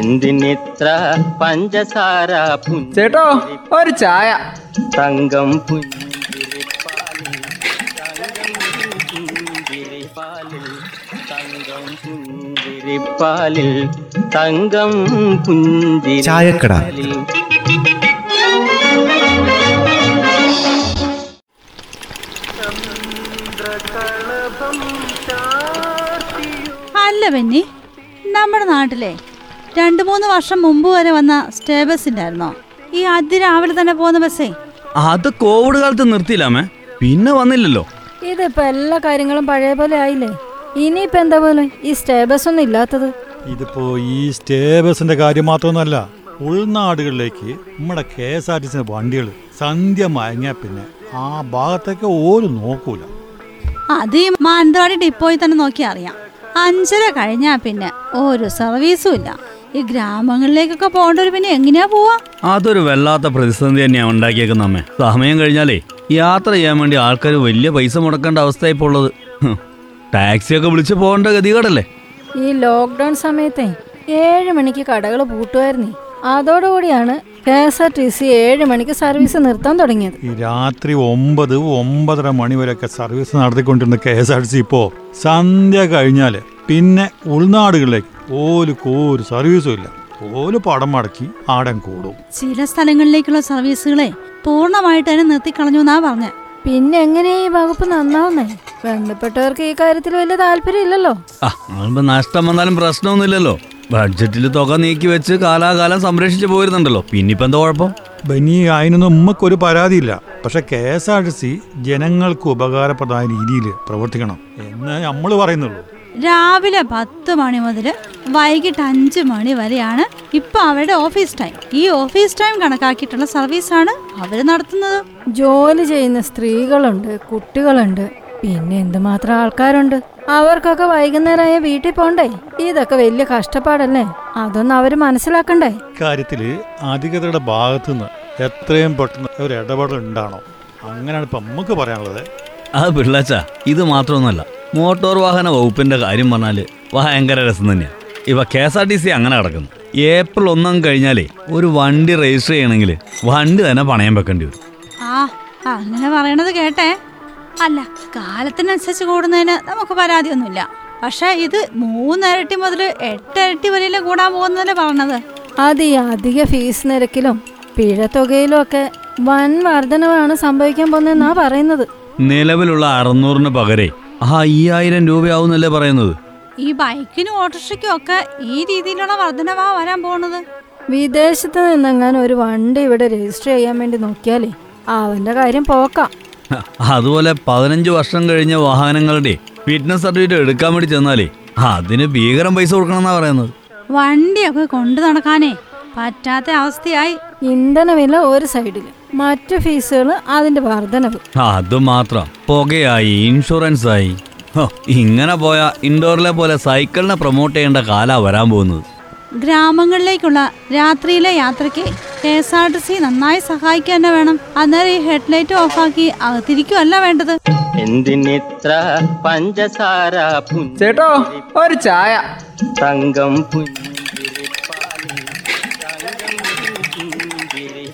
എന്തിനിത്ര പഞ്ചസാര ചേട്ടോ ഒരു ചായ. തങ്കം പുഞ്ചിരിപ്പാലിൽ തങ്കം പുഞ്ചിരിപ്പാലിൽ തങ്കം പുഞ്ചിരിപ്പാലിൽ തങ്കം പുഞ്ചിരി ചായക്കട. അല്ല ബെന്നി. നമ്മുടെ നാട്ടിലെ രണ്ട് മൂന്ന് വർഷം മുമ്പ് വരെ വന്ന സ്റ്റേ ബസ് ഉണ്ടായിരുന്നോ ഈ അതിരാവിലെ തന്നെ പോകുന്ന ബസ്സേ? അത് കോവിഡ് കാലത്ത് നിർത്തിയില്ലാമേ പിന്നെ വന്നില്ലല്ലോ. ഇതിപ്പോ എല്ലാ കാര്യങ്ങളും പഴയ പോലെ ആയില്ലേ? ഇനിയിപ്പോ എന്താ പോലെ? ഈ സ്റ്റേ ബസ് ഒന്നും ഇല്ലാത്തത്. ഇതിപ്പോ ഈ സ്റ്റേ ബസിന്റെ കാര്യം മാത്രമൊന്നുമല്ല ഉൾനാടുകളിലേക്ക് നമ്മുടെ K S R T C വണ്ടികൾ സന്ധ്യ മയങ്ങിയ പിന്നെ ആ ഭാഗത്തേക്ക് ഒരു നോക്കൂല. അത് ഈ മാനന്തവാടി ഡിപ്പോയിൽ തന്നെ നോക്കി അറിയാം. അഞ്ചര കഴിഞ്ഞാ പിന്നെ ഒരു സർവീസും ഇല്ല. ഈ ഗ്രാമങ്ങളിലേക്കൊക്കെ പോകേണ്ടവർ പിന്നെ എങ്ങനെയാ പോവാ? അതൊരു വല്ലാത്ത പ്രതിസന്ധി തന്നെയാ ഉണ്ടാക്കിയേക്കുന്ന അമ്മേ. സമയം കഴിഞ്ഞാലേ യാത്ര ചെയ്യാൻ വേണ്ടി ആൾക്കാർ വലിയ പൈസ മുടക്കേണ്ട അവസ്ഥ ഇപ്പോൾ ഉള്ളത്. ടാക്സി ഒക്കെ വിളിച്ചു പോകേണ്ട ഗതികേടല്ലേ? ഈ ലോക്ക്ഡൌൺ സമയത്തെ ഏഴ് മണിക്ക് കടകൾ പൂട്ടുമായിരുന്നു. അതോടുകൂടിയാണ് K S R T C ഏഴ് മണിക്ക് സർവീസ് നിർത്താൻ തുടങ്ങിയത്. ഈ രാത്രി ഒമ്പത് ഒമ്പതര മണി വരെയൊക്കെ service നടത്തിക്കൊണ്ടിരുന്ന K S R T C ഇപ്പോൾ സന്ധ്യ കഴിഞ്ഞാൽ പിന്നെ ഉൾനാടുകളിലേക്ക് ഓൽ ഒരു സർവീസും ഇല്ല. ഓൽ പടം മടക്കി ആടൻ കൂടും. ചില സ്ഥലങ്ങളിലേക്കുള്ള സർവീസുകളെ പൂർണമായിട്ട് തന്നെ നിർത്തിക്കളഞ്ഞു എന്നാ പറഞ്ഞ. പിന്നെ എങ്ങനെയാ ഈ വകുപ്പ് നന്നാവുന്നേ? ബന്ധപ്പെട്ടവർക്ക് ഈ കാര്യത്തിൽ വലിയ താല്പര്യം ഇല്ലല്ലോ. നഷ്ടം വന്നാലും പ്രശ്നമൊന്നുമില്ലല്ലോ. ബഡ്ജറ്റിൽ തുക നീക്കി വെച്ച് കാലാകാലം സംരക്ഷിച്ചു പോയിരുന്നുണ്ടല്ലോ. പിന്നിപ്പോ എന്താ കുഴപ്പം? ബനി അതിനൊന്നും ഉമ്മക്കൊരു പരാതിയില്ല. പക്ഷെ K S R T C ജനങ്ങൾക്ക് ഉപകാരപ്രദമായ രീതിയിൽ പ്രവർത്തിക്കണം. എന്ന് നമ്മൾ പറയുന്നുള്ളൂ. രാവിലെ പത്ത് മണി മുതൽ വൈകിട്ട് അഞ്ച് മണി വരെയാണ് ഇപ്പൊ അവരുടെ ഓഫീസ് ടൈം. ഈ ഓഫീസ് ടൈം കണക്കാക്കിയിട്ടുള്ള സർവീസാണ് അവർ നടത്തുന്നത്. ജോലി ചെയ്യുന്ന സ്ത്രീകളുണ്ട് കുട്ടികളുണ്ട് പിന്നെ എന്തുമാത്രം ആൾക്കാരുണ്ട്. അവർക്കൊക്കെ വൈകുന്നേരമായ വീട്ടിൽ പോണ്ടേ? ഇതൊക്കെ വലിയ കഷ്ടപ്പാടല്ലേ? അതൊന്നും അവർ മനസ്സിലാക്കണ്ടേ? കാര്യത്തിൽ അധികൃതരുടെ ഭാഗത്തുനിന്ന് എത്രയും പെട്ടെന്ന് ഒരു ഇടപെടൽ ഉണ്ടാണോ അങ്ങനെയാണ് ഇപ്പൊ നമുക്ക് പറയാനുള്ളത്. ആ പിള്ളാച്ച ഇത് മാത്രമൊന്നുമല്ല. മോട്ടോർ വാഹന വകുപ്പിന്റെ കാര്യം പറഞ്ഞാൽ ഭയങ്കര രസം തന്നെയാണ് ഇവ K S R T C അങ്ങനെ കിടക്കുന്നു ഏപ്രിൽ ഒന്നാം കഴിഞ്ഞാലേ ഒരു വണ്ടി രജിസ്റ്റർ ചെയ്യണമെങ്കിൽ വണ്ടി തന്നെ പണയം വെക്കേണ്ടി വരും. ആ അങ്ങനെ പറയണത് കേട്ടേ. അല്ല കാലത്തിനനുസരിച്ച് കൂടുന്നതിന് നമുക്ക് പരാതിയൊന്നുമില്ല. പക്ഷെ ഇത് മൂന്നിരട്ടി മുതൽ എട്ടിരട്ടി വരെയല്ലേ കൂടാൻ പോകുന്നതല്ലേ പറഞ്ഞത്? അത് ഈ അധിക ഫീസ് നിരക്കിലും പിഴ തുകയിലും ഒക്കെ വൻ വർധനവാണ് സംഭവിക്കാൻ പോകുന്നതെന്നാ പറയുന്നത്. നിലവിലുള്ള അറുന്നൂറിന് പകരേ ആ അയ്യായിരം രൂപയാവുന്നല്ലേ പറയുന്നത്? ഈ ബൈക്കിനും ഓട്ടോറിക്ഷയ്ക്കും ഒക്കെ ഈ രീതിയിലുള്ള വർധനവാ വരാൻ പോണത്. വിദേശത്ത് നിന്നെങ്ങാനും ഒരു വണ്ടി ഇവിടെ രജിസ്റ്റർ ചെയ്യാൻ വേണ്ടി നോക്കിയാലേ അവന്റെ കാര്യം പോക്കാം. അതുപോലെ പതിനഞ്ച് വർഷം കഴിഞ്ഞ വാഹനങ്ങളുടെ ഫിറ്റ്നസ് സർട്ടിഫിക്കറ്റ് എടുക്കാൻ വേണ്ടി ചെന്നാലേ അതിന് ഭീകരം പൈസ കൊടുക്കണം എന്നാ പറയുന്നത്. വണ്ടിയൊക്കെ കൊണ്ടു നടക്കാനേ പറ്റാത്ത അവസ്ഥയായി. ഇന്ധനവില ഒരു സൈഡിൽ മറ്റു ഫീസുകൾ അതിന്റെ വർധനവ്. അത് മാത്രം. പുകയായി ഇൻഷുറൻസ് ആയി ഇങ്ങനെ പോയാ ഇൻഡോറിലെ പോലെ സൈക്കിളിനെ പ്രൊമോട്ട് ചെയ്യേണ്ട കാലാ വരാൻ പോകുന്നത്. ഗ്രാമങ്ങളിലേക്കുള്ള രാത്രിയിലെ യാത്രയ്ക്ക് K S R T C നന്നായി സഹായിക്കുക തന്നെ വേണം. അന്നേരം ഈ ഹെഡ്ലൈറ്റ് ഓഫാക്കി തിരിക്കുമല്ല വേണ്ടത്. എന്തിനിത്ര പഞ്ചസാര ചേട്ടോ ഒരു ചായ. തങ്കം പുഞ്ചിരിപ്പാലിൽ